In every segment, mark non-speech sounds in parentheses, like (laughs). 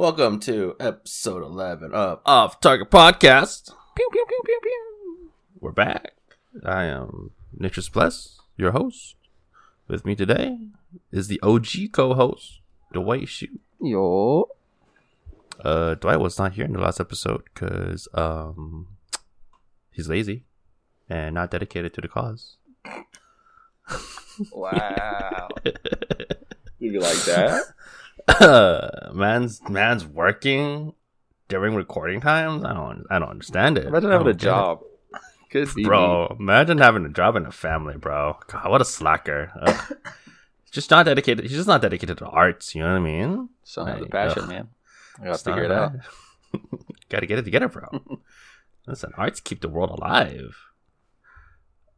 Welcome to episode 11 of Off Target Podcast. Pew, pew, pew, pew, pew. We're back. I am Nitrous Bless, your host. With me today is the OG co host, Dwight Shoot. Yo. Uh, Dwight was not here in the last episode because um, he's lazy and not dedicated to the cause. Wow. (laughs) you like that? (coughs) Man's man's working during recording times. I don't I don't understand it. Imagine I having a job. Could be bro. Imagine having a job and a family, bro. God, what a slacker. He's (laughs) just not dedicated. He's just not dedicated to arts. You know what I mean? Some have the passion, ugh. man. I gotta It's figure it out. (laughs) Gotta get it together, bro. (laughs) Listen, arts keep the world alive.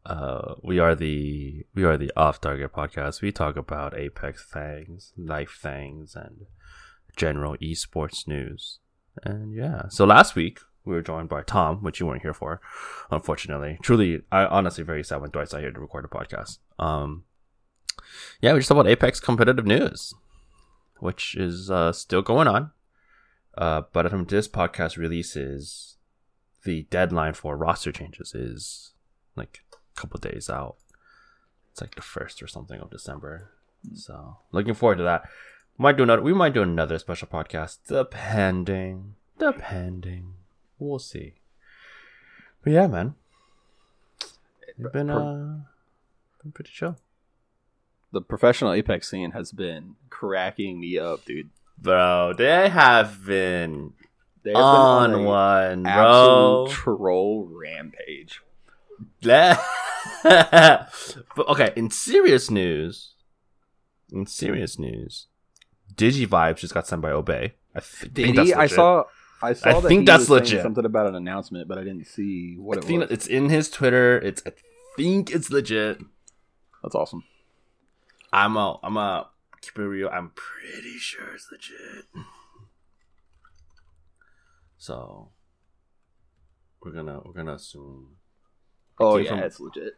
Uh, we are the we are the off target podcast. We talk about Apex things, life things, and general esports news. And yeah, so last week we were joined by Tom, which you weren't here for, unfortunately. Truly, I honestly very sad when Dwight's not here to record a podcast. Um, yeah, we just talked about Apex competitive news, which is uh, still going on. Uh, but from this podcast releases, the deadline for roster changes is like couple days out. It's like the first or something of December. So looking forward to that. Might do another. We might do another special podcast, depending, depending. We'll see. But yeah, man, it's been uh, been pretty chill, The professional Apex scene has been cracking me up, dude. bro. They have been They have been on one, bro. absolute troll rampage. (laughs) but okay, in serious news, in serious news, Digivibes just got signed by Obey. I th- think that's he? I legit. saw. I saw. I that think that's legit. Something about an announcement, but I didn't see what I it think was. it's in his Twitter. It's I think it's legit. That's awesome. I'm a I'm a keep it real. I'm pretty sure it's legit. So we're gonna we're gonna assume Oh yeah, from- it's legit.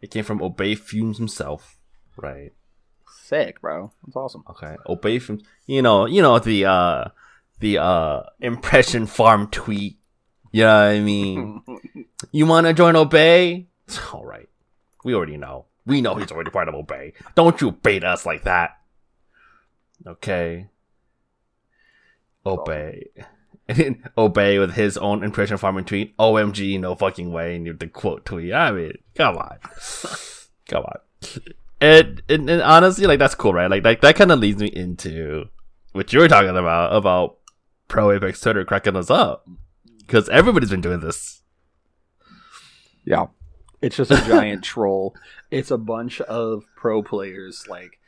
it came from Obey Fumes himself, right? Sick, bro. That's awesome. Okay. Obey from you know, you know the uh the uh impression farm tweet. You know what I mean? (laughs) you wanna join Obey? (laughs) Alright. We already know. We know he's already part of Obey. Don't you bait us like that. Okay. Obey. And (laughs) then Obey with his own impression farming tweet. OMG, no fucking way. And you the quote tweet. I mean, come on. (laughs) come on. And, and, and honestly, like that's cool, right? Like that, that kind of leads me into what you were talking about about Pro Apex Twitter cracking us up because everybody's been doing this. Yeah. It's just a giant (laughs) troll. It's a bunch of pro players like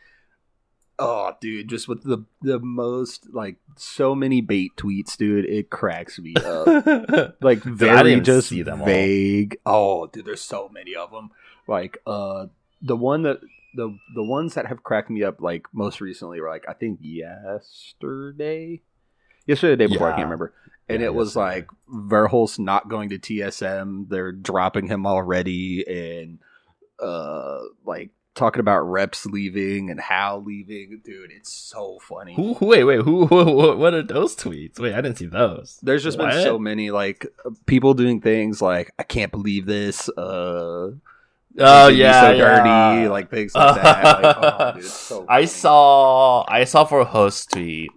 oh dude, just with the the most like so many bait tweets, dude. It cracks me up. (laughs) Like I very just see them all. vague. Oh, dude, there's so many of them. Like uh the one that the the ones that have cracked me up like most recently were like I think yesterday. Yesterday, the day before, I can't remember. And Yeah, it was yesterday. like Verhulst not going to TSM. They're dropping him already, and uh, like talking about Reps leaving and Hal leaving. Dude, it's so funny. Who, wait, wait, who, (laughs) who, who- what are those tweets? Wait, I didn't see those. There's just What? been so many like people doing things like I can't believe this. Uh, Oh yeah, so yeah. dirty, like things like that. Like, oh, dude, so (laughs) I saw, I saw for a host tweet,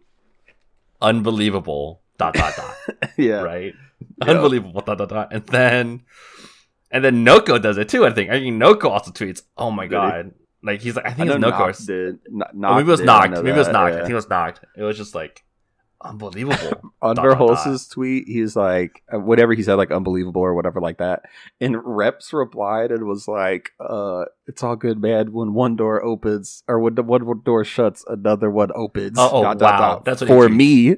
unbelievable. Dot dot dot. (laughs) yeah, right? Yeah. Unbelievable. Dot, dot, dot. And then, and then Noko does it too. I think. I mean, Noko also tweets. Oh my Did he? god! Like he's like, I I think know it's Noko. did. Oh, maybe it was knocked. Maybe it was knocked. yeah. I think it was knocked. It was just like unbelievable. (laughs) Under dot, tweet, he's like, uh, whatever he said, like unbelievable or whatever like that. And Reps replied and was like, uh, it's all good, man. When one door opens or when the one door shuts, another one opens. Oh, oh, Dot, dot, wow. dot. That's what for tweets. me.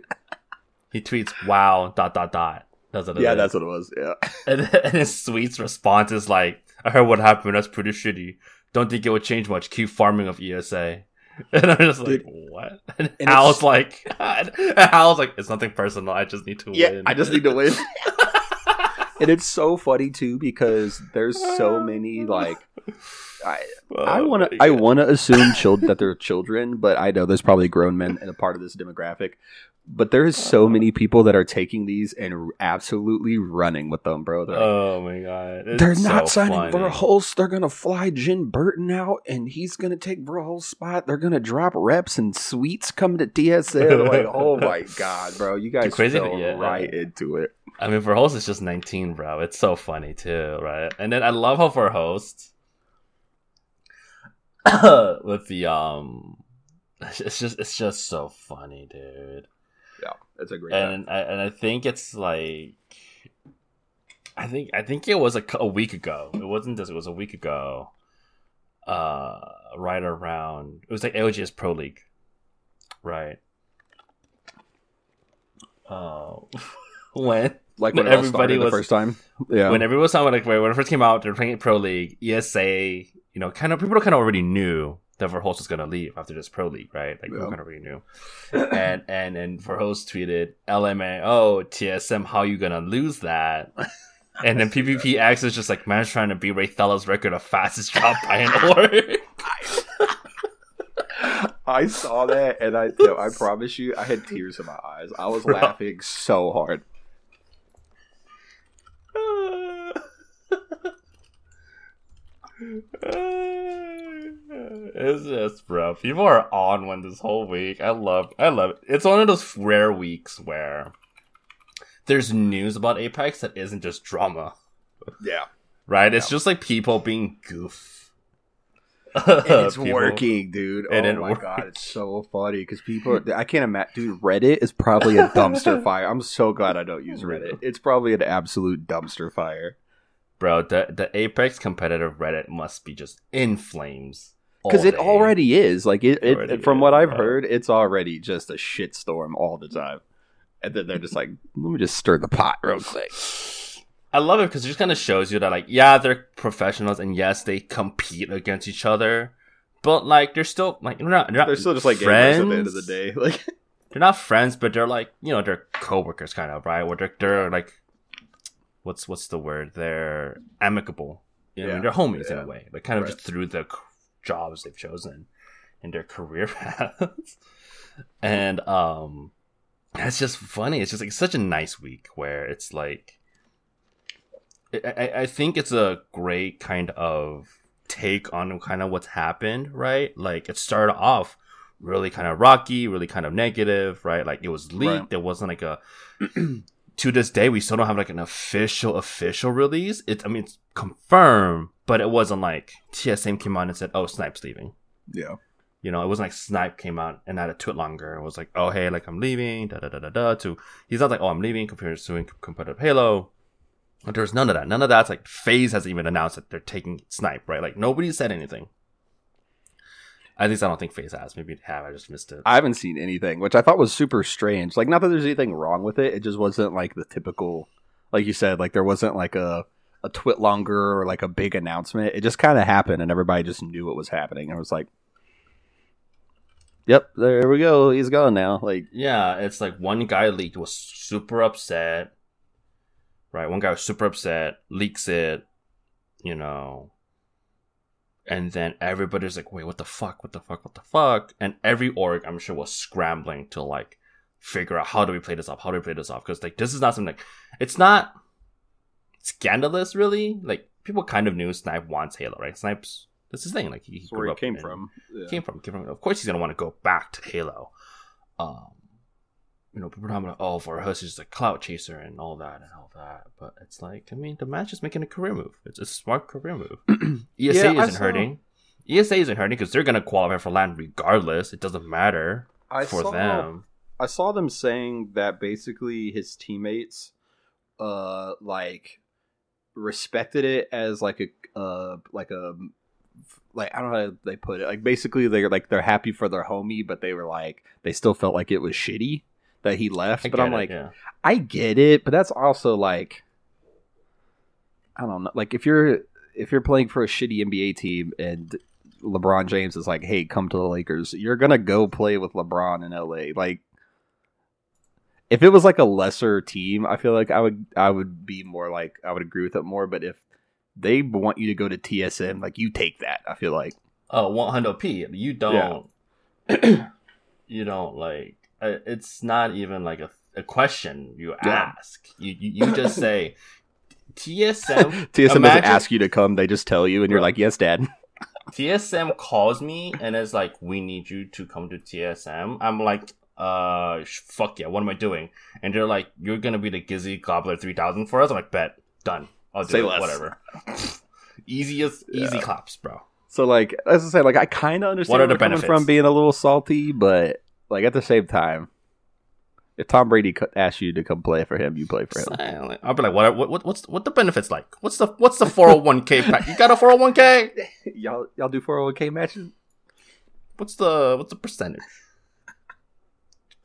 he tweets, "Wow." Dot dot dot. That's what it Yeah, is. that's what it was. Yeah. (laughs) And, and his sweet's response is like, "I heard what happened. That's pretty shitty. Don't think it would change much. Keep farming of ESA." (laughs) And I'm just like, Dude. what? (laughs) And, And Hal's like, and Hal's like, it's nothing personal. I just need to Yeah, win. I just need to win. And it's so funny too because there's so (laughs) many like I I want to I want to assume child that they're children, but I know there's probably grown men in a part of this demographic. But there is so many people that are taking these and absolutely running with them, bro. They're, Oh my god. It's they're not so signing funny. Verhulst. They're gonna fly Jim Burton out, and he's gonna take Verhulst's spot. They're gonna drop Reps and sweets coming to TSM. like, oh my (laughs) god, bro, you guys crazy fell yeah. right into it. I mean, Verhulst, it's just 19, bro. It's so funny too, right? And then I love how Verhulst, with the um, it's just it's just so funny, dude. Yeah, that's a great. And I, and I think it's like, I think I think it was a, a week ago. It wasn't this. It was a week ago. Uh, right around it was like LGS Pro League, right? Oh, (laughs) when Like when everybody everybody the first time. Yeah, when everyone was talking like when it first came out, they're playing Pro League, ESA. You know, kind of people kind of already knew that Verhulst was going to leave after this Pro League, right? Like people Yeah. kind of already knew. and and and Verhulst tweeted, "LMAO TSM, how you gonna lose that?" And then PPPX (laughs) is just like man, trying to beat Ray Thella's record of fastest drop by an (laughs) org. I saw that, and I I promise you, I had tears in my eyes. I was (laughs) Bro. laughing so hard. (laughs) it's just bro. People are on one this whole week. I love I love it. It's one of those rare weeks where there's news about Apex that isn't just drama. Yeah, Right? It's just like people being goof. and it's (laughs) People- working, dude. And oh my works. god, it's so funny because people. I can't imagine, dude. Reddit is probably a dumpster (laughs) fire. I'm so glad I don't use Reddit. It's probably an absolute dumpster fire Bro, the the Apex competitive Reddit must be just in flames. because it already is. Like it, it, Already from is, what I've bro. heard, it's already just a shitstorm all the time. And then they're just like, let me just stir the pot real quick. I love it because it just kind of shows you that, like, yeah, they're professionals, and yes, they compete against each other, but like, they're still like, they're not, they're not They're still just like friends. at the end of the day. (laughs) Like, They're not friends, but they're like, you know, they're coworkers, kind of, right? Where they're, they're like, what's what's the word? They're amicable. You know, Yeah, they're homies in a way, like kind of Right. just through the jobs they've chosen in their (laughs) career paths, and um, that's just funny. It's just like such a nice week where it's like, I, I, I think it's a great kind of take on kind of what's happened, right? Like it started off really kind of rocky, really kind of negative, right? Like it was leaked. Right. There wasn't like a. (clears throat) to this day, we still don't have like an official official release. It, I mean, it's confirmed, but it wasn't like TSM came out and said, "Oh, Snipe's leaving." yeah, You know, it wasn't like Snipe came out and had a TwitLonger. It was like, "Oh, hey, like I'm leaving." Da da da da da. To he's not like, "Oh, I'm leaving." Compared to competitive Halo. There's none of that. None of that's like FaZe hasn't even announced that they're taking Snipe, right? Like nobody said anything. At least I don't think FaZe has. Maybe it have. I just missed it. I haven't seen anything, which I thought was super strange. Like, not that there's anything wrong with it. It just wasn't like the typical, like you said, like there wasn't like a a TwitLonger or like a big announcement. It just kind of happened, and everybody just knew what was happening. I was like, "Yep, there we go. He's gone now." Like, Yeah, it's like one guy leaked was super upset. Right, one guy was super upset, leaks it, you know. And then everybody's like, wait, what the fuck? What the fuck? What the fuck? And every org, I'm sure, was scrambling to like figure out how do we play this off? How do we play this off? Because like this is not something like it's not scandalous really. Like people kind of knew Snipe wants Halo, right? Snipe's that's is his thing. Like he, he where he came from. Yeah. came from. Came from. Of course, he's gonna want to go back to Halo. Um, you know, people are like, "Oh, for us, he's a clout chaser and all that and all that." But it's like, I mean, the match is making a career move. It's a smart career move. (clears throat) ESA Yeah, I isn't saw- hurting. ESA isn't hurting because they're gonna qualify for LAN regardless. It doesn't matter I for saw, them. I saw them saying that basically his teammates, uh, like respected it as like a, uh, like a, like I don't know how they put it. Like basically they're like they're happy for their homie, but they were like they still felt like it was shitty that he left. I but I'm it, like, yeah. I get it, but that's also like, I don't know. Like if you're if you're playing for a shitty NBA team and LeBron James is like, "Hey, come to the Lakers," you're gonna go play with LeBron in LA. Like, if it was like a lesser team, I feel like I would I would be more like I would agree with it more. But if they want you to go to TSM, like you take that. I feel like Oh, 100p. You don't. (clears throat) you don't like. Uh, It's not even like a, a question you Yeah. ask. You, you you just say (laughs) TSM. TSM doesn't ask you to come; they just tell you, and you're Bro. like, "Yes, Dad." (laughs) TSM calls me and is like, "We need you to come to TSM." I'm like, "Uh, fuck yeah! What am I doing?" And they're like, "You're gonna be the Gizzy Gobbler 3000 for us." I'm like, "Bet, done. I'll do Say it. less. Whatever." (laughs) Easiest, easy claps, bro. So like, as I say, like I kind of understand What are the benefits? from being a little salty, but like at the same time, if Tom Brady asks you to come play for him, you play for him. Silent. I'll be like, what, what, what, what's, what the benefits like? What's the, what's the 401k (laughs) pack? You got a 401k? (laughs) y'all, y'all do 401k matches? What's the, what's the percentage?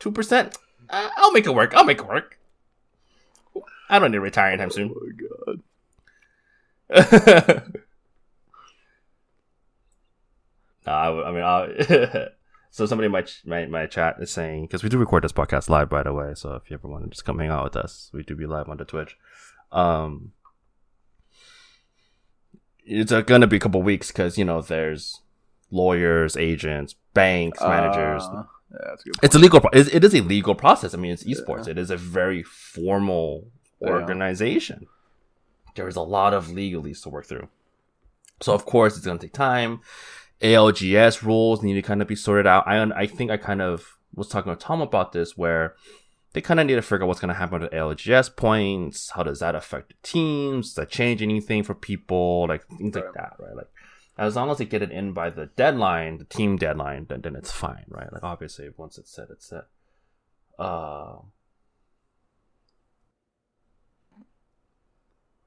2%? Uh, I'll make it work. I'll make it work. I don't need to retire anytime soon. Oh my god. (laughs) no, I, I mean, I, so somebody in my, ch- my, my chat is saying, because we do record this podcast live, by the way. So if you ever want to just come hang out with us, we do be live on the Twitch. Um, it's uh, gonna be a couple weeks because you know there's lawyers, agents, banks, managers. Uh, yeah, a good. it's a legal. Pro- it, it is a legal process. I mean, it's esports. It is a very formal Yeah. organization. There is a lot of legalese to work through. So of course, it's gonna take time. ALGS rules need to kind of be sorted out. I I think I kind of was talking with Tom about this, where they kind of need to figure out what's going to happen with ALGS points. How does that affect the teams? Does that change anything for people? Like things like that, right? Like as long as they get it in by the deadline, the team deadline, then then it's fine, right? Like obviously, once it's set, it's set. Uh,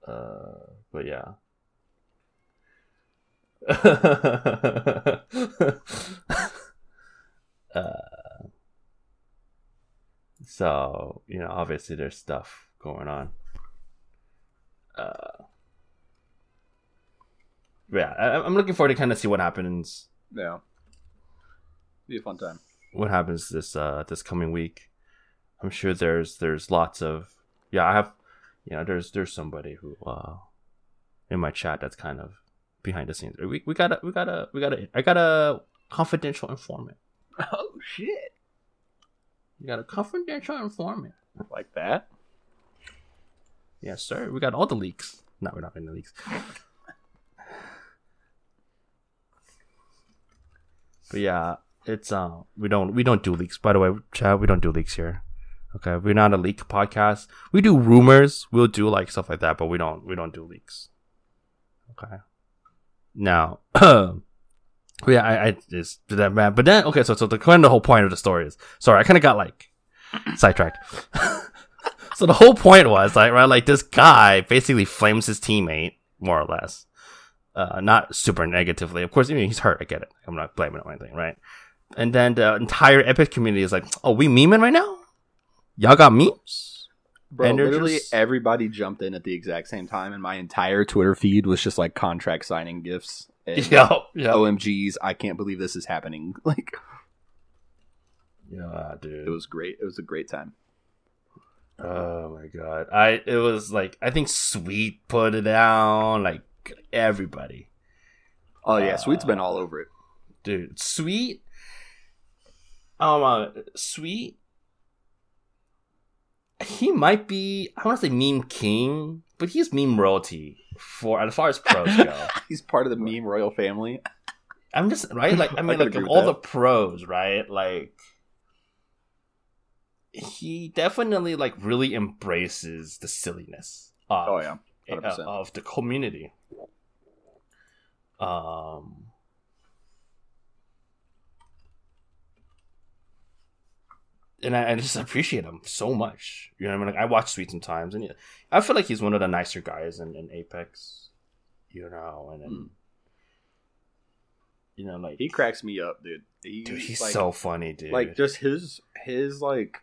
uh, but yeah. (laughs) uh, so you know, obviously, there's stuff going on. Uh, yeah, I, I'm looking forward to kind of see what happens. Yeah, be a fun time. What happens this uh this coming week? I'm sure there's there's lots of yeah. I have you know there's there's somebody who uh in my chat that's kind of behind the scenes. We we got a we got a we got a I got a confidential informant. Oh shit! You got a confidential informant. Like that? Yes, sir. We got all the leaks. No, we're not in the leaks. But yeah, it's uh we don't we don't do leaks. By the way, Chad, we don't do leaks here. Okay, we're not a leak podcast. We do rumors. We'll do like stuff like that, but we don't we don't do leaks. Okay. Now, (clears throat) yeah, I, I just did that, man. But then, okay, so so the kind of the whole point of the story is sorry, I kind of got like (clears throat) sidetracked. (laughs) so the whole point was like right, like this guy basically flames his teammate more or less, uh, not super negatively. Of course, I mean he's hurt. I get it. I'm not blaming him or anything, right? And then the entire Epic community is like, "Oh, we memeing right now? Y'all got memes?" Bro, And literally just- everybody jumped in at the exact same time, and my entire Twitter feed was just like contract signing. And (laughs) Yeah, yeah, OMGs, I can't believe this is happening. (laughs) Like yeah, dude. it was great. It was a great time. Oh my god. I it was like I think Sweet put it down, like everybody. Oh yeah, Uh, Sweet's been all over it. Dude, Sweet um uh, Sweet he might be I want to say meme king, but he's meme royalty for as far as pros go. (laughs) He's part of the meme royal family. I'm just right, like I (laughs) I mean, can like of all that. the pros, right? Like he definitely like really embraces the silliness. Of, Oh yeah, uh, 100%. of the community. Um, and I, I just appreciate him so much. You know, what I mean, like I watch Sweet sometimes, and yeah, I feel like he's one of the nicer guys in, in Apex. You know, and then Mm. you know, like he cracks me up, dude. He, dude, he's like, so funny, dude. like just his his like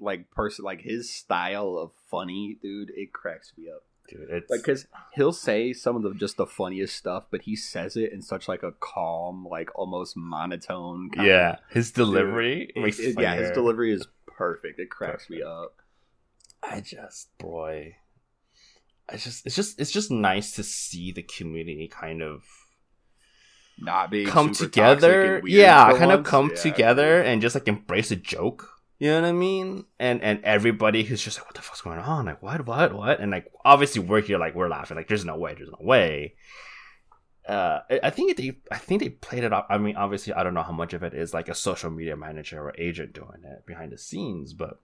like person like his style of funny, dude. It cracks me up. Dude, it's Like, cause he'll say some of the just the funniest stuff, but he says it in such like a calm, like almost monotone. Kind yeah, his delivery makes it- yeah, his delivery is perfect. It cracks me up. I just, boy, I just, it's just, it's just nice to see the community kind of Not being come together. toxic and weird Yeah, kind of come Yeah. together and just like embrace a joke. You know what I mean? And and everybody who's just like, what the fuck's going on? Like, what, what, what? And like, obviously, we're here, like, we're laughing, like, there's no way, there's no way. Uh, I- think they, I think they played it up. I mean, obviously, I don't know how much of it is like a social media manager or agent doing it behind the scenes, but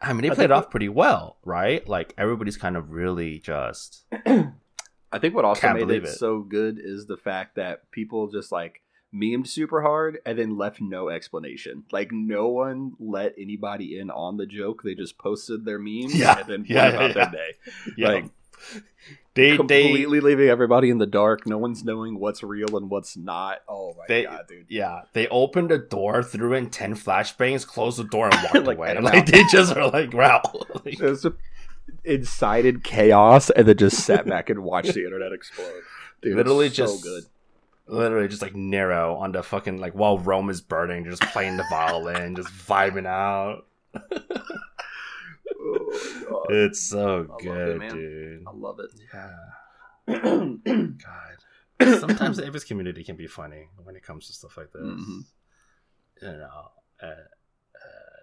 I mean, they I played it off pretty well, right? Like, everybody's kind of really just (clears throat) I think what also made it, it. so good is the fact that people just like memed super hard and then left no explanation. Like no one let anybody in on the joke. They just posted their memes Yeah, and then yeah, yeah, about yeah. their day. yeah. Like, they, they, Completely leaving everybody in the dark. No one's knowing what's real and what's not. Oh my They- god, dude. Yeah, they opened the door, threw in ten flashbangs, closed the door, and (laughs) walked Like, away. and Like they just were like, "Wow." (laughs) It a- incited chaos and then just sat back and watched the (laughs) internet explode. Dude, Literally so just good. Literally, just like Nero on the fucking like while Rome is burning, just playing the violin, just vibing out. Oh, God. (laughs) It's so it, good, man. dude. I love it. Yeah, (clears throat) God. Sometimes the Apex community can be funny when it comes to stuff like this. Mhm. You know, uh, uh,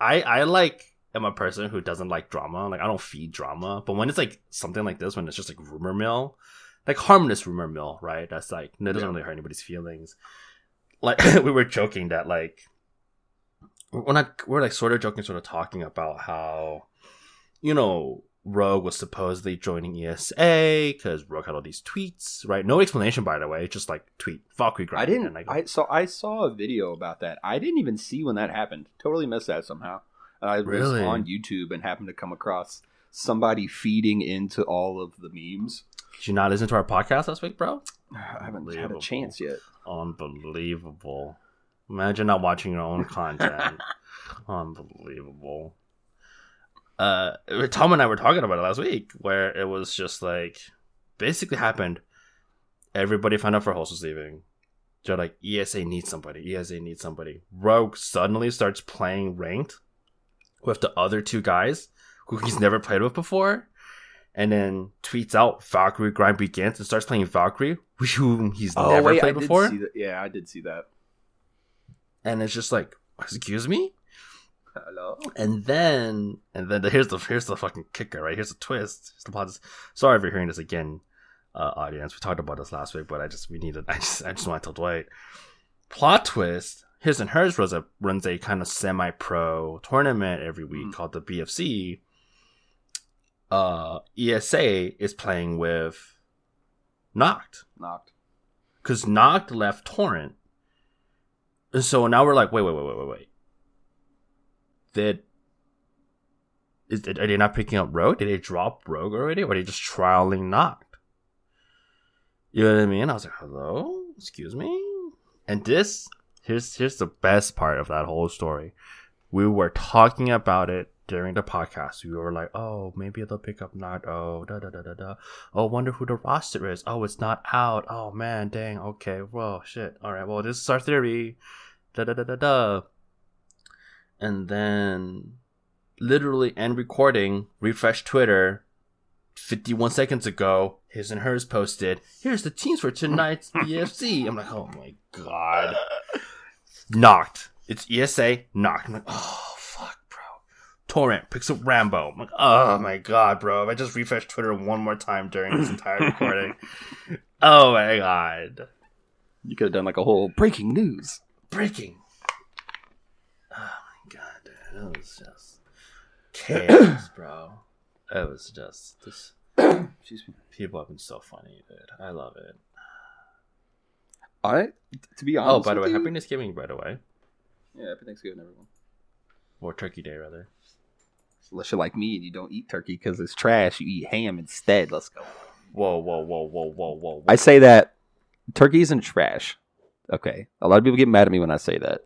I I like am a person who doesn't like drama. Like I don't feed drama, but when it's like something like this, when it's just like rumor mill, like harmless rumor mill, right? That's like that doesn't Yeah. really hurt anybody's feelings. Like (coughs) we were joking that like we're not we're like sort of joking, sort of talking about how you know Rogue was supposedly joining ESA because Rogue had all these tweets, right? No explanation, by the way, just like tweet Valkyrie grind. I didn't. Like, I so I saw a video about that. I didn't even see when that happened. Totally missed that somehow. I was Really? on YouTube and happened to come across somebody feeding into all of the memes. Did you not listen to our podcast last week, bro? I haven't had a chance yet. Unbelievable. Imagine not watching your own content. (laughs) Unbelievable. Uh, Tom and I were talking about it last week, where it was just like basically happened. Everybody found out Verhulst was leaving. They're like, ESA needs somebody. ESA needs somebody. Rogue suddenly starts playing ranked with the other two guys who he's never played with before. And then tweets out Valkyrie grind begins and starts playing Valkyrie, (laughs) whom he's never I played did before. see that. Yeah, I did see that. And it's just like, excuse me? Hello. And then, and then here's the here's the fucking kicker, right? Here's the twist. Here's the plot. Sorry if you're hearing this again, uh, audience. We talked about this last week, but I just we needed. (laughs) I just I just want to tell Dwight. Plot twist. His and hers runs a runs a kind of semi pro tournament every week Mhm. called the BFC. Uh, ESA is playing with Knocked Knocked. because Knocked left Torrent. And so now we're like, wait, wait, wait, wait, wait, wait. Did is are they not picking up Rogue? Did they drop Rogue already, or are they just trialing Knocked? You know what I mean? I was like, hello, excuse me. And this here's here's the best part of that whole story. We were talking about it during the podcast. We were like, oh, maybe they'll pick up. Oh, da da da da da. Oh, wonder who the roster is. Oh, it's not out. Oh man, dang. Okay, well, shit. All right, well, this is our theory. Da da da da da. And then, literally, end recording. Refresh Twitter. Fifty-one seconds ago, his and hers posted. Here's the teams for tonight's (laughs) EFC. I'm like, oh my god. (laughs) Knocked. It's ESA. Knocked. I'm like, oh. Torrent picks up Rambo. I'm like, oh my god, bro. If I just refresh Twitter one more time during this entire (laughs) recording. Oh my god. You could have done like a whole breaking news. Breaking. Oh my god, dude. It was just chaos, bro. It was just this (coughs) Excuse me. people have been so funny, dude. I love it. I, to be oh, honest. Oh, by the way, you- happy Thanksgiving, by the way. Yeah, happy Thanksgiving, everyone. Or Turkey Day, rather. Unless you're like me and you don't eat turkey because it's trash, you eat ham instead. Let's go. Whoa, whoa, whoa, whoa, whoa, whoa. I say that turkey isn't trash. Okay, a lot of people get mad at me when I say that.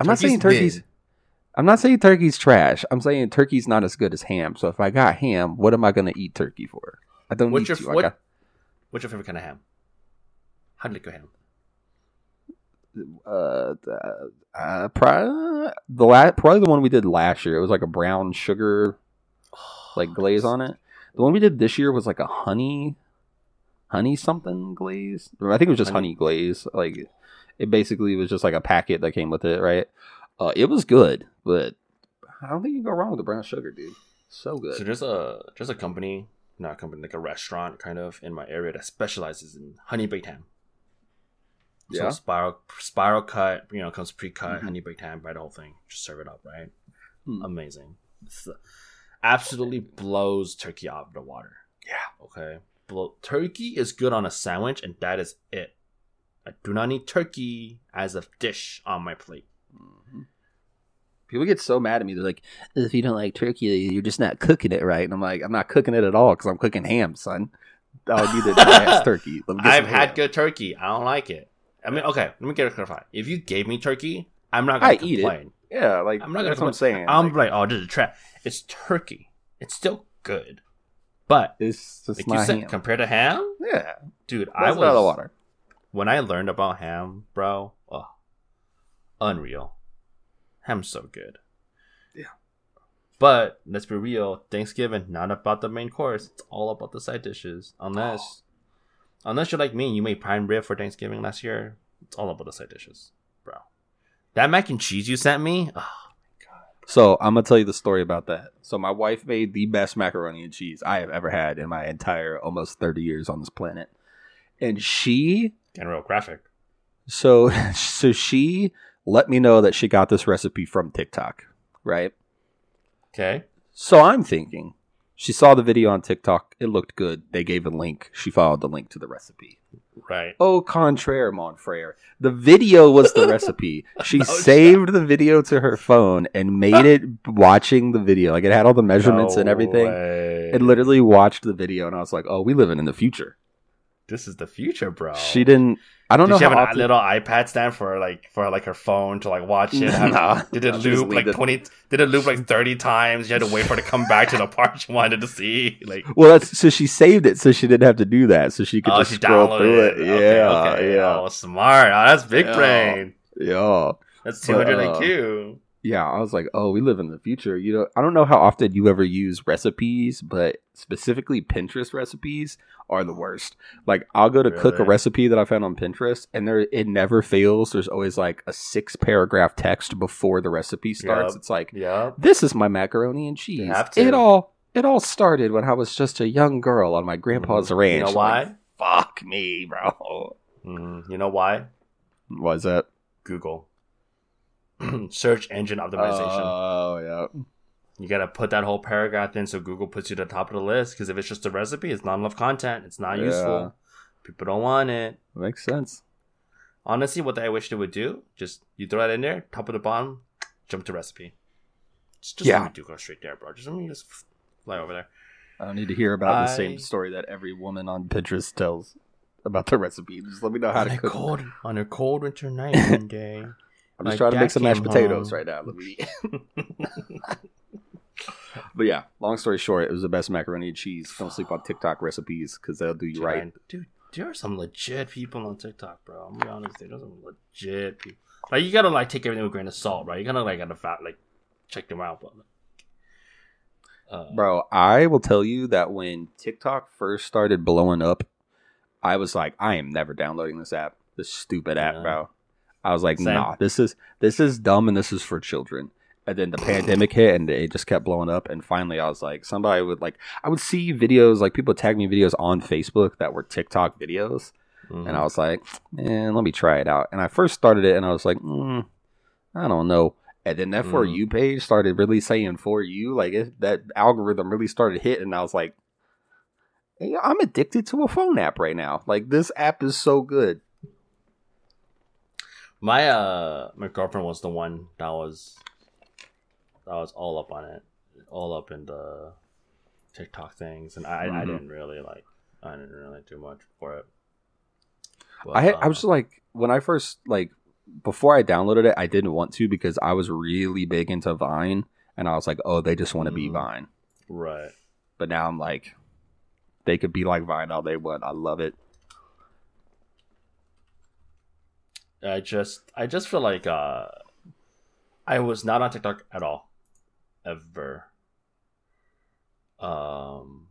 I'm not saying turkey's. mid. I'm not saying turkey's trash. I'm saying turkey's not as good as ham. So if I got ham, what am I going to eat turkey for? I don't What's need your to. I what, got- What's your favorite kind of ham? How do you ham? Uh, the, uh pri- the la- probably the one we did last year. It was like a brown sugar like (sighs) glaze on it. The one we did this year was like a honey, honey something glaze. I think it was just honey, Honey. glaze. Like it basically was just like a packet that came with it, right? Uh, it was good, but I don't think you can go wrong with the brown sugar, dude. So good. So there's a there's a company, not a company, like a restaurant kind of in my area that specializes in honey baked ham. So Yeah? spiral spiral cut, you know, comes pre cut Mhm. honey baked ham, buy the whole thing, just serve it up, right? Hmm. Amazing. It's, absolutely blows turkey out of the water. Yeah. Okay. Blow, turkey is good on a sandwich, and that is it. I do not need turkey as a dish on my plate. Mhm. People get so mad at me. They're like, "If you don't like turkey, you're just not cooking it right." And I'm like, "I'm not cooking it at all because I'm cooking ham, son. I need a nice turkey." Let me get I've had ham. good turkey. I don't like it. I mean, okay, let me get it clarified. If you gave me turkey, I'm not gonna I eat it. Yeah, like I'm not gonna that's what I'm saying. I'm like, like, oh, this is trap. It's turkey. It's still good, but it's just like you said, ham. compared to ham, yeah, dude, I was out of water. when I learned about ham, bro. Oh, unreal. Ham's so good. Yeah. But let's be real, Thanksgiving not about the main course. It's all about the side dishes. Unless, unless you're like me, and you made prime rib for Thanksgiving last year. It's all about the side dishes, bro. That mac and cheese you sent me. Oh, my god. So I'm gonna tell you the story about that. So my wife made the best macaroni and cheese I have ever had in my entire almost 30 years on this planet, and she getting real graphic. So (laughs) so she let me know that she got this recipe from TikTok, right? Okay. So I'm thinking she saw the video on TikTok, it looked good. They gave a link. She followed the link to the recipe. Right. Au contraire, mon frere. The video was the (laughs) recipe. She oh, No saved the video to her phone and made it watching the video. Like it had all the measurements and everything. way. It literally watched the video and I was like, "Oh, we living in the future." This is the future, bro. She didn't I don't Did know she how have often- little iPad stand for like for like her phone to like watch it? (laughs) Nah. Did it loop like twenty? Did it loop like (laughs) thirty times? You had to wait for it to come back to the part she wanted to see. Like, Well, that's so she saved it so she didn't have to do that, so she could oh, just she scroll through it. it. Yeah, okay. yeah, Oh, smart. Oh, that's big Yeah. brain. yeah, That's two hundred uh, IQ. Yeah. I was like, oh, we live in the future. You know, I don't know how often you ever use recipes, but specifically Pinterest recipes are the worst. Like, I'll go to cook a recipe that I found on Pinterest, and there it never fails. There's always like a six paragraph text before the recipe starts. Yup. It's like, Yeah. this is my macaroni and cheese. It all it all started when I was just a young girl on my grandpa's ranch. Mm-hmm. You know Like, why? Fuck me, bro. Mm, you know why? Why is that? Google. (clears throat) Search engine optimization. Oh yeah. You gotta put that whole paragraph in so Google puts you at the top of the list. Because if it's just a recipe, it's not enough content. It's not Yeah. useful. People don't want it. Makes sense. Honestly, what I wish they would do, just you throw that in there, top of the bottom, jump to recipe. Just, just Yeah. let me do go straight there, bro. Just let me just fly over there. I don't need to hear about the same story that every woman on Pinterest tells about the recipe. Just let me know how on to cook. cold on a cold winter night one day. (laughs) I'm just trying to make some mashed potatoes home. right now. Let me. (laughs) but yeah, long story short, it was the best macaroni and cheese. Don't sleep on TikTok recipes because they'll do you Dude, right. I- dude, there are some legit people on TikTok, bro. I'm gonna be honest, there's some legit people. Like you gotta like take everything with a grain of salt, right? You gotta like gotta fat like check them out, but like, uh, Bro, I will tell you that when TikTok first started blowing up, I was like, I am never downloading this app. This stupid app, Yeah. bro. I was like, Same. nah, this is this is dumb and this is for children. And then the pandemic hit and it just kept blowing up. And finally, I was like, somebody would like, I would see videos like people tag me videos on Facebook that were TikTok videos, mhm. and I was like, man, let me try it out. And I first started it, and I was like, mm, I don't know. And then that for Mhm. you page started really saying for you, like it, that algorithm really started hitting. And I was like, I'm addicted to a phone app right now. Like this app is so good. My uh my girlfriend was the one that was that was all up on it, all up in the TikTok things, and I I Mhm. didn't really like I didn't really do much for it. But, I had, I uh, was like when I first like before I downloaded it, I didn't want to because I was really big into Vine, and I was like, oh, they just want to be Mhm. Vine. right. But now I'm like, they could be like Vine all they want. I love it. I just I just feel like uh I was not on TikTok at all. Ever. Um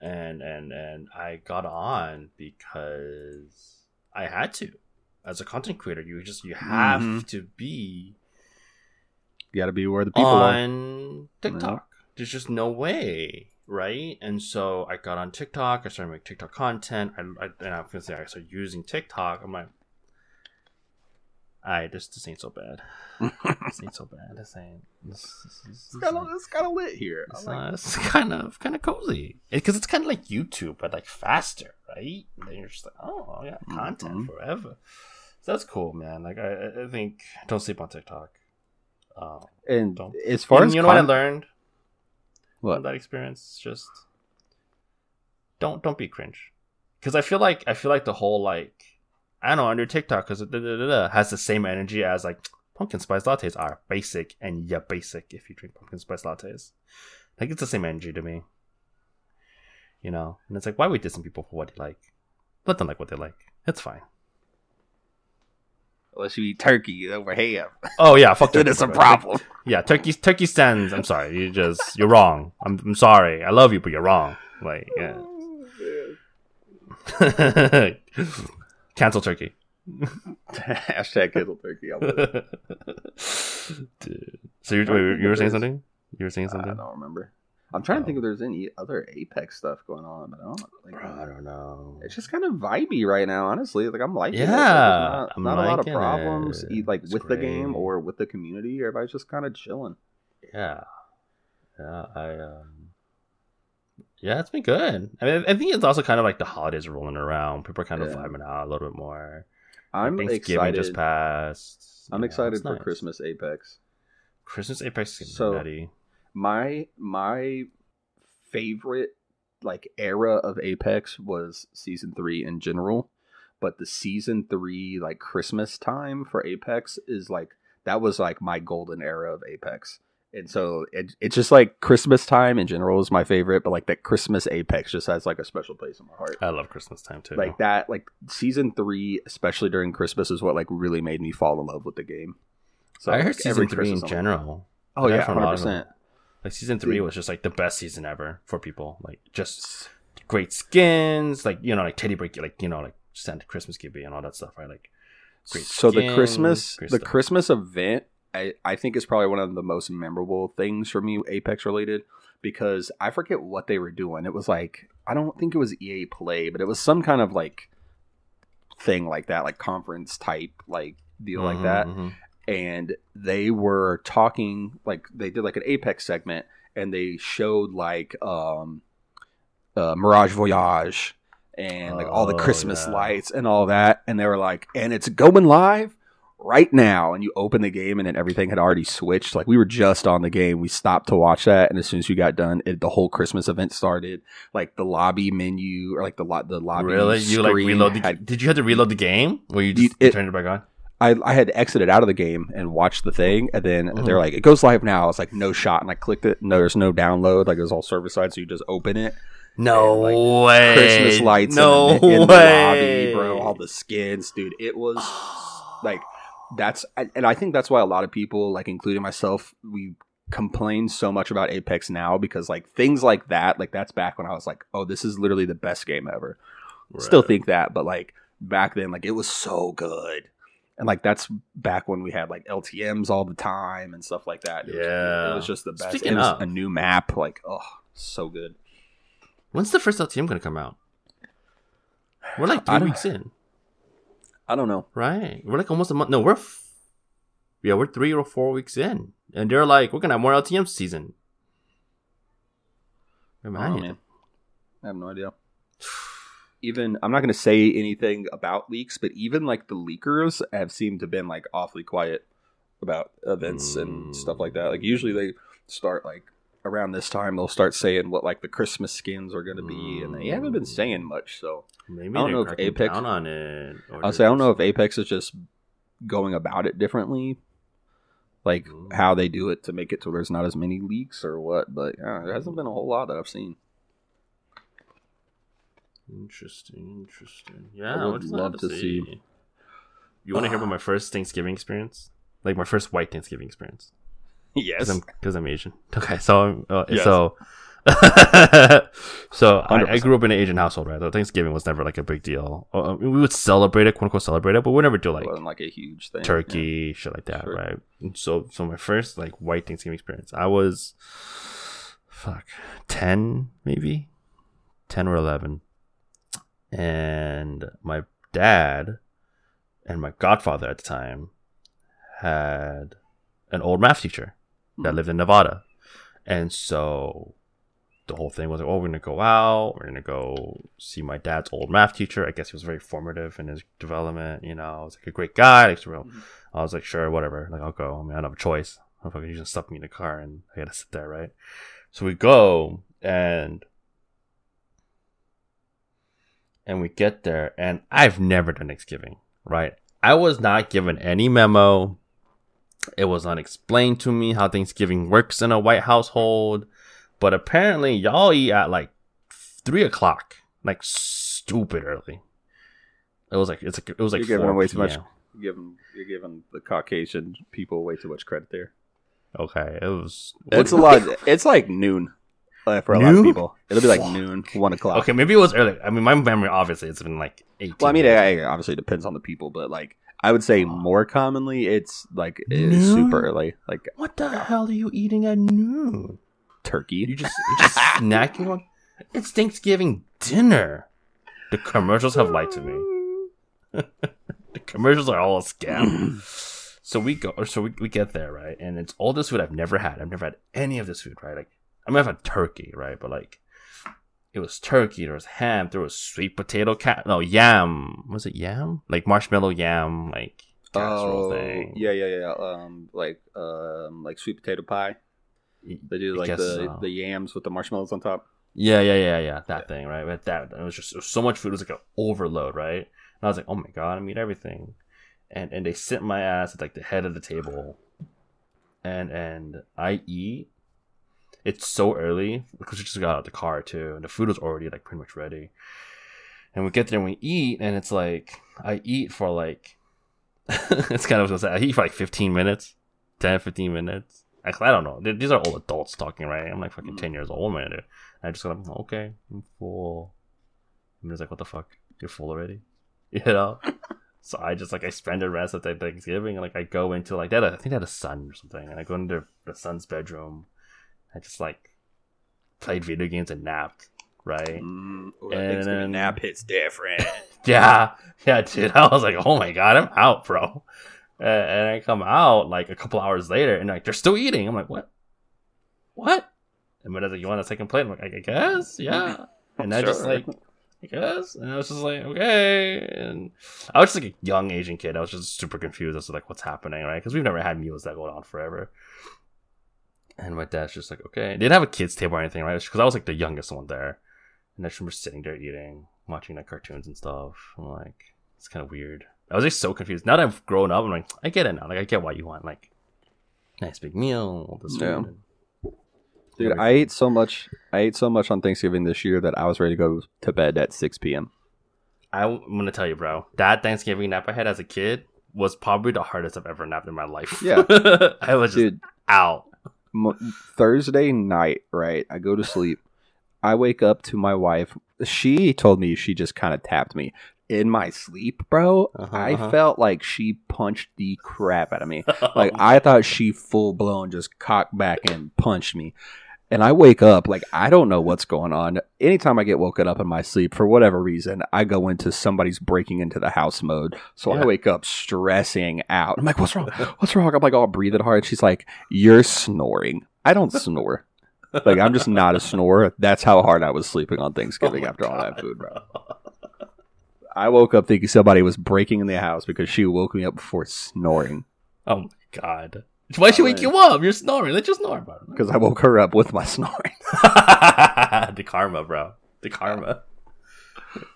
and and and I got on because I had to. As a content creator, you just you have Mhm. to be You got to be where the people are. on TikTok. There's just no way, right? And so I got on TikTok. I started making TikTok content. I, I and I'm gonna say I started using TikTok. I'm like, I this this ain't so bad. (laughs) this ain't so bad. This ain't. This, this, this, It's kind of it's kind of lit here. It's, like uh, it's kind of kind of cozy because it's kind of like YouTube but like faster, right? And then you're just like, oh, yeah, content Mhm. forever. So that's cool, man. Like I, I- I think don't sleep on TikTok. Um, And Don't- as far and as you know what I learned What? from that experience, just don't don't be cringe, because I feel like I feel like the whole like I don't know under TikTok because it has the same energy as like pumpkin spice lattes are basic and yeah basic if you drink pumpkin spice lattes, like it's the same energy to me, you know. And it's like why we dissing people for what they like? Let them like what they like. It's fine. unless you eat turkey over ham, Oh yeah, fuck (laughs) turkey, it's a problem. Yeah, turkey turkey stands. I'm sorry. You just you're wrong. I'm I'm sorry. I love you, but you're wrong. Like yeah. Oh, (laughs) Cancel turkey. (laughs) Hashtag cancel turkey. I'm. (laughs) Dude. So you wait, you were saying something? You were saying something? I don't remember. I'm trying to think if there's any other Apex stuff going on, but I don't. Like, Bro, I don't know. It's just kind of vibey right now, honestly. Like I'm liking it. Like, Yeah, not, not a lot of problems, it. like It's with the game or with the community. Everybody's just kind of chilling. Yeah. Yeah, I um Yeah, it's been good. I mean I think it's also kind of like the holidays are rolling around. People are kind of Yeah. vibing out a little bit more. I'm Thanksgiving excited. just passed. I'm know, excited for nice. Christmas Apex. Christmas Apex is So- nutty. My my favorite like era of Apex was season three in general, but the season three like Christmas time for Apex is like that was like my golden era of Apex. And so it, it's just like Christmas time in general is my favorite, but like that Christmas Apex just has like a special place in my heart. I love Christmas time too. Like that, like season three, especially during Christmas, is what like really made me fall in love with the game. So I like, heard season three in Christmas I'm- general. Oh yeah, hundred percent. Like season three Dude. was just like the best season ever for people. Like just great skins, like you know, like Teddy Break, like you know, like Santa Christmas Gibby and all that stuff, right? Like great so the Christmas the. Christmas event I, I think is probably one of the most memorable things for me Apex related because I forget what they were doing. It was like I don't think it was EA Play, but it was some kind of like thing like that, like conference type like deal like Mhm, that. mhm. And they were talking like they did like an Apex segment and they showed like um uh, Mirage Voyage and like all the Oh, Christmas yeah. lights and all that. And they were like, and it's going live right now. And you open the game and then everything had already switched. Like we were just on the game. We stopped to watch that. And as soon as you got done, it, the whole Christmas event started. Like the lobby menu or like the, lo- the lobby. Really? You like reload the? had- did you have to reload the game? Or you just it- turned it back on? I, I had exited out of the game and watched the thing, and then Mhm. they're like, "It goes live now." I was like, "No shot," and I clicked it. No, there's no download. Like it was all server side, so you just open it. No And, way. Christmas lights, No in, the, in the way, lobby, bro. All the skins, dude. It was like that's, and I think that's why a lot of people, like including myself, we complain so much about Apex now because like things like that, like that's back when I was like, "Oh, this is literally the best game ever." Still think that, but like back then, like it was so good. And like that's back when we had like LTM's all the time and stuff like that. It was, Yeah. it was just the best. Speaking it was of- a new map, like oh, so good. When's the first LTM gonna come out? We're like three weeks in, I don't know. right? We're like almost a month. No, we're f- yeah, we're three or four weeks in, and they're like, we're gonna have more LTM season. I know, man. I have no idea. (sighs) Even I'm not going to say anything about leaks, but even like the leakers have seemed to been like awfully quiet about events and stuff like that. Like mm. usually they start like around this time they'll start saying what like the Christmas skins are going to be, and they haven't been saying much. So Maybe I don't know if Apex- on it. I'll say I don't know if Apex is just going about it differently, like Mm. how they do it to make it so there's not as many leaks or what. But yeah, there hasn't been a whole lot that I've seen. interesting, interesting. Yeah, I would love to see. you want to hear about my (sighs) first Thanksgiving experience? Like my first white Thanksgiving experience? Yes. Because I'm, I'm Asian. (laughs) Okay, so uh, Yes. so (laughs) so I, I grew up in an Asian household, right? So Thanksgiving was never like a big deal. Uh, we would celebrate it, quote unquote, celebrate it, but we never do like like a huge thing. turkey, shit like that, Sure. right? And so, so my first like white Thanksgiving experience, I was fuck ten, maybe ten or eleven, and my dad and my godfather at the time had an old math teacher that lived in Nevada, and so the whole thing was like, oh, we're gonna go out, we're gonna go see my dad's old math teacher. I guess he was very formative in his development. You know, I was like a great guy. Like, real. Mhm. I was like, sure, whatever. Like, I'll go. I mean, I don't have a choice. I'm fucking just stuff me in the car and I gotta sit there, right? So we go and and we get there and I've never done Thanksgiving, right? I was not given any memo. It was unexplained to me how Thanksgiving works in a white household. But apparently y'all eat at like three o'clock. Like stupid early. It was like it's like it was like You're giving 4 away too much. You're giving, you're giving the Caucasian people way too much credit there. Okay, it was. It's a lot. It's like noon uh, for a lot of people. It'll be like Fuck. noon, one o'clock. Okay, maybe it was early. I mean, my memory obviously it's been like eighteen. Well, I mean, it obviously depends on the people, but like I would say more commonly, it's like it's Noon? super early, like what the hell are you eating at noon? turkey. You just you just (laughs) snacking on. It's Thanksgiving dinner. The commercials have lied to me. (laughs) The commercials are all a scam. (clears throat) so we go, so we, we get there, right? And it's all this food I've never had. I've never had any of this food, right? Like, I mean, I've had turkey, right? But like, it was turkey, there was ham, there was sweet potato cat, no, yam. Was it yam? Like marshmallow yam, like casserole Oh, thing. yeah, yeah, yeah. Um, like um, like sweet potato pie. They do like the so. the yams with the marshmallows on top. Yeah, yeah, yeah, yeah. That thing, right? But that it was just it was so much food. It was like an overload, right? And I was like, oh my god, I'm eating everything. And and they sit my ass at like the head of the table, and and I eat. It's so early because we just got out of the car too, and the food was already like pretty much ready. And we get there and we eat, and it's like I eat for like (laughs) it's kind of what I say. I eat for like 15 minutes, 10, 15 minutes. Actually, I don't know. These are all adults talking, right? I'm like fucking Mm. 10 years old, man. Dude. I just got okay, I'm full. And it's like, what the fuck? You're full already? (laughs) You know? so I just like I spend the rest of the Thanksgiving and like I go into like that I think they had a son or something and I go into the son's bedroom. I just like played video games and napped, right? Mm, oh, And then- nap hits different. (laughs) Yeah, yeah, dude. (laughs) I was like, oh my god, I'm out, bro. Uh, and I come out like a couple hours later, and like they're still eating. I'm like, what? What? And my dad's like, you want a second plate? I'm like, I guess, yeah. (laughs) And I just like, I guess. And I was just like, okay. And I was just like a young Asian kid. I was just super confused as to like what's happening, right? Because we've never had meals that go on forever. And my dad's just like, okay. They didn't have a kids table or anything, right? Because I was like the youngest one there. And I just remember sitting there eating, watching like cartoons and stuff. I'm like, it's kind of weird. I was just so confused. Now that I've grown up, I'm like, I get it now. Like, I get why you want like nice big meal, all this Yeah. food. Dude, I ate so much. I ate so much on Thanksgiving this year that I was ready to go to bed at six p.m. I, am gonna tell you, bro. That Thanksgiving nap I had as a kid was probably the hardest I've ever napped in my life. Yeah. (laughs) I was just Dude, out. Thursday night, right? I go to sleep. I wake up to my wife. She told me she just kind of tapped me in my sleep, bro. Uh-huh, I uh-huh. felt like she punched the crap out of me. (laughs) Like I thought she full blown just cocked back and punched me. And I wake up like I don't know what's going on. Anytime I get woken up in my sleep for whatever reason, I go into somebody's breaking into the house mode. So Yeah. I wake up stressing out. I'm like, "What's wrong? What's wrong?" I'm like, "Oh, breathe it hard." She's like, "You're snoring." I don't (laughs) snore. Like I'm just not a snorer. That's how hard I was sleeping on Thanksgiving Oh after all that food, bro. I woke up thinking somebody was breaking in the house because she woke me up before snoring. Oh my god. Why'd she wake you up? You're snoring. Let you snore, bro. because I woke her up with my snoring. (laughs) (laughs) the karma, bro. The karma.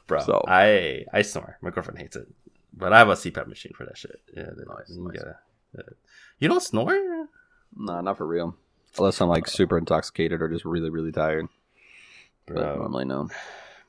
Bro, So- I I snore. My girlfriend hates it, but I have a CPAP machine for that shit. Yeah, Nice, you, nice. gotta- uh, you don't snore? No, not for real. Unless I'm like super intoxicated or just really, really tired. But normally no.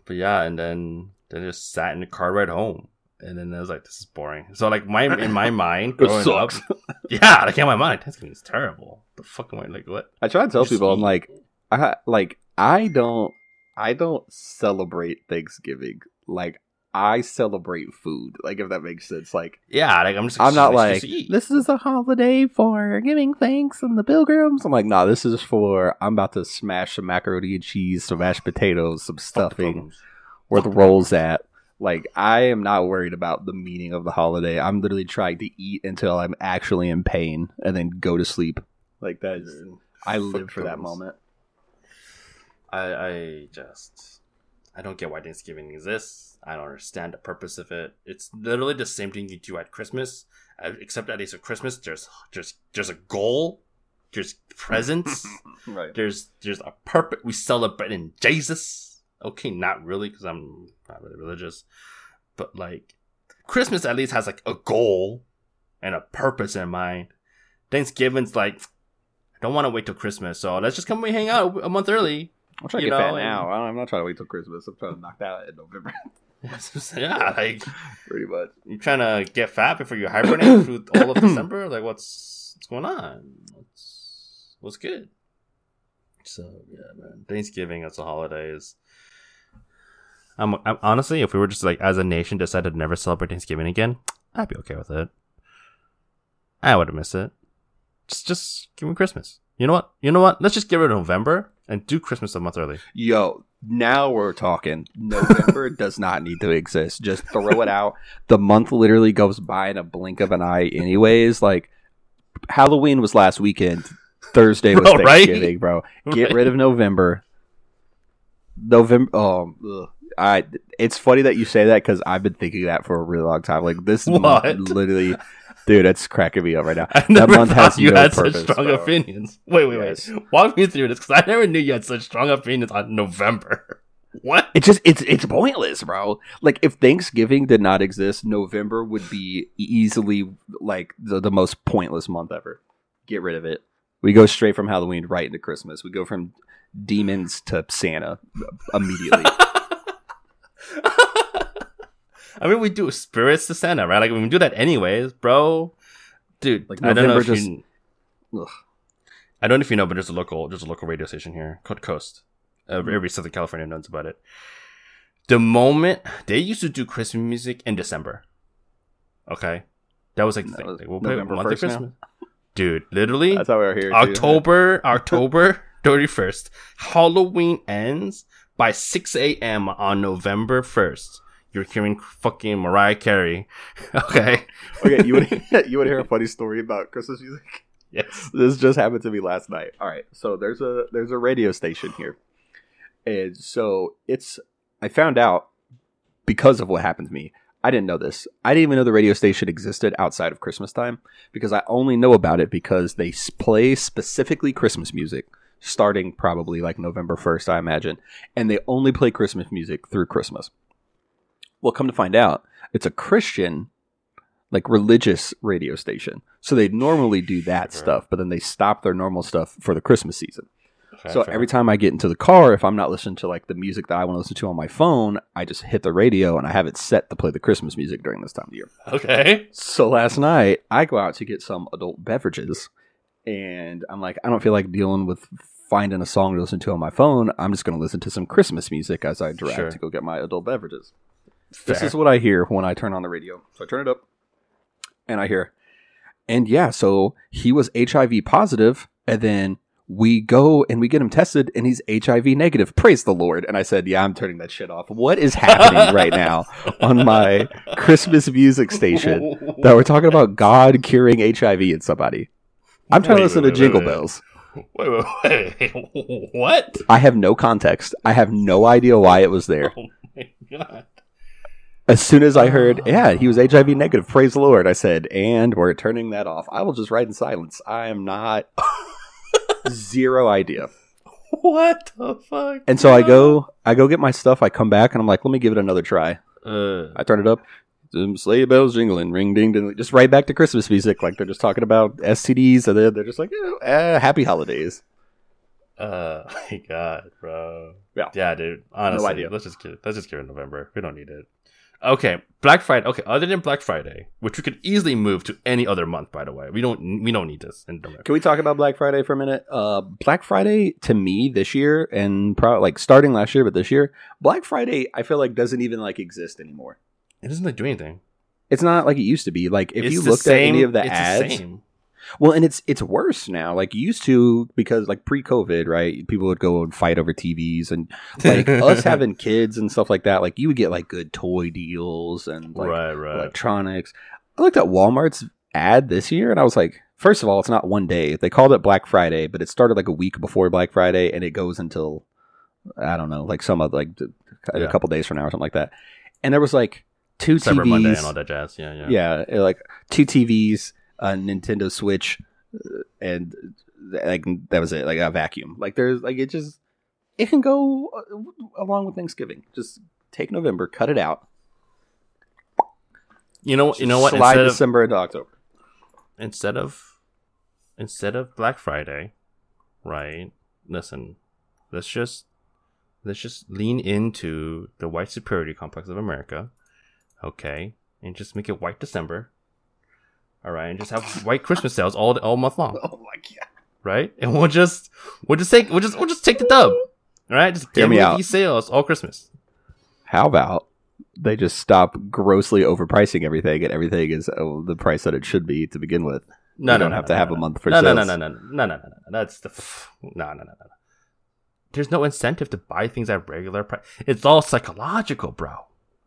But yeah, and then then just sat in the car ride home, and then I was like, "This is boring." So like my in my (laughs) mind It growing up, sucks. (laughs) yeah, like in my mind, Thanksgiving is terrible. The fuck am I like? What? I try to tell Just people, I'm like, I like, I don't, I don't celebrate Thanksgiving. Like, I celebrate food. Like, if that makes sense. Like, Yeah, like I'm just. I'm not like this is a holiday for giving thanks and the pilgrims. I'm like, nah, this is for I'm about to smash some macaroni and cheese, some mashed potatoes, some stuffing, where the rolls at. Like, I am not worried about the meaning of the holiday. I'm literally trying to eat until I'm actually in pain and then go to sleep. Like that is, I live for that moment. I I just I don't get why Thanksgiving exists. I don't understand the purpose of it. It's literally the same thing you do at Christmas, uh, except at least at Christmas, there's there's there's a goal, there's presents, (laughs) Right. there's there's a purpose. We celebrate in Jesus. Okay, not really because I'm not really religious, but like Christmas at least has like a goal and a purpose in mind. Thanksgiving's like I don't want to wait till Christmas, so let's just come and hang out a month early. I'm trying to get know, fat now. Don't- I'm not trying to wait till Christmas. I'm trying to knock that out in November. (laughs) yeah, like (laughs) Pretty much. you trying to get fat before you hibernate through (clears throat) all of December? Like, what's what's going on? What's what's good? So yeah, man. Thanksgiving as a holiday is. I'm, I'm honestly, if we were just like as a nation decided to never celebrate Thanksgiving again, I'd be okay with it. I wouldn't miss it. Just just give me Christmas. You know what? You know what? Let's just get rid of November and do Christmas a month early. Yo, now we're talking. November (laughs) does not need to exist. Just throw it out. The month literally goes by in a blink of an eye, anyways. Like Halloween was last weekend. Thursday was Bro, (laughs) right? Thanksgiving, bro. Get Right? rid of (laughs) November. November. Oh, ugh. I. It's funny that you say that because I've been thinking that for a really long time. Like this What? month, literally, dude, that's cracking me up right now. (laughs) I That month has you no had purpose, such strong bro. opinions. Wait, wait, Yes. wait. Walk me through this because I never knew you had such strong opinions on November. (laughs) What? It just it's it's pointless, bro. Like if Thanksgiving did not exist, November would be easily like the, the most pointless month ever. Get rid of it. We go straight from Halloween right into Christmas. We go from demons to Santa immediately. (laughs) I mean, we do spirits to Santa, right? Like we do that anyways, bro. Dude, Like, I don't know if just- you. Ugh. I don't know if you know, but there's a local, there's a local radio station here called KOST. Uh, Mm-hmm. Every Southern California knows about it. The moment they used to do Christmas music in December, okay, that was like the thing. was Like, we'll play November month 1st now? Christmas. Dude, literally, That's how we're here. too. October, (laughs) October 31st. Halloween ends by 6 a.m. on November 1st. You're hearing fucking Mariah Carey. (laughs) okay. (laughs) okay, you would (laughs) you would hear a funny story about Christmas music. Yes. this just happened to me last night. All right, so there's a there's a radio station here, and so it's I found out because of what happened to me. I didn't know this. I didn't even know the radio station existed outside of Christmas time because I only know about it because they play specifically Christmas music starting probably like November 1st, I imagine, and they only play Christmas music through Christmas. Well, come to find out, it's a Christian like religious radio station. So they normally do that Sure. stuff, but then they stop their normal stuff for the Christmas season. So fair. every time I get into the car, if I'm not listening to like the music that I want to listen to on my phone, I just hit the radio and I have it set to play the Christmas music during this time of year. Okay. So last night I go out to get some adult beverages and I'm like, I don't feel like dealing with finding a song to listen to on my phone. I'm just going to listen to some Christmas music as I drive Sure. to go get my adult beverages. This is what I hear when I turn on the radio. So I turn it up and I hear, and yeah, so he was HIV positive, and then we go and we get him tested, and he's HIV negative. Praise the Lord. And I said, Yeah, I'm turning that shit off. What is happening right now (laughs) on my Christmas music station that we're talking about God curing HIV in somebody? I'm trying Wait, to listen wait, to wait, Jingle. Bells. Wait, wait, wait. (laughs) what? I have no context. I have no idea why it was there. Oh my god. As soon as I heard, yeah, he was HIV negative, praise the Lord, I said, and we're turning that off. I will just write in silence. I am not (laughs) zero idea. What the fuck? And so I go, I go get my stuff. I come back and I'm like, let me give it another try. Uh, I turn it up. Sleigh bells jingling, ring ding ding, just right back to Christmas music. Like they're just talking about STDs, and they're just like, eh, happy holidays. uh, (laughs) my god, bro. Yeah. Yeah, dude. Honestly, idea. let's just get let's just get it in November. We don't need it. Okay, Black Friday. Okay, other than Black Friday, which we could easily move to any other month. By the way, we don't we don't need this in. Can we talk about Black Friday for a minute? Uh, Black Friday to me this year, and probably like starting last year, but this year, Black Friday I feel like doesn't even like exist anymore. It doesn't like do anything. It's not like it used to be. Like if It's you the looked at any of the it's ads, same. Well, and it's it's worse now. Like used to because like pre-COVID, right? People would go and fight over TVs, and like us (laughs) having kids and stuff like that. Like you would get like good toy deals and like right, right. electronics. I looked at Walmart's ad this year and I was like, first of all, it's not one day. They called it Black Friday, but it started like a week before Black Friday and it goes until I don't know, like some of like a couple days from now or something like that. And there was like two Cyber TVs. Monday and all that jazz. Yeah, yeah. Yeah, like two TVs, a Nintendo Switch, uh, and like that was it. Like a vacuum. Like there's like it just it can go uh, along with Thanksgiving. Just take November, cut it out. You know, you know what? Slide Instead of, December into October. instead of instead of Black Friday, right? Listen, let's just let's just lean into the white superiority complex of America, okay, and just make it white December. All right, and just have white Christmas sales all all month long, (laughs) Oh my god. right? And we'll just we'll just take we'll just we'll just take the dub, all right? Just give me out. these sales all Christmas. How about they just stop grossly overpricing everything and everything is uh, the price that it should be to begin with? No, You no, don't no, have no, to no, have no, a month for no, no, no, no, no, no, no, no, no, no. That's the f- no, no, no, no, no. There's no incentive to buy things at regular price. It's all psychological, bro.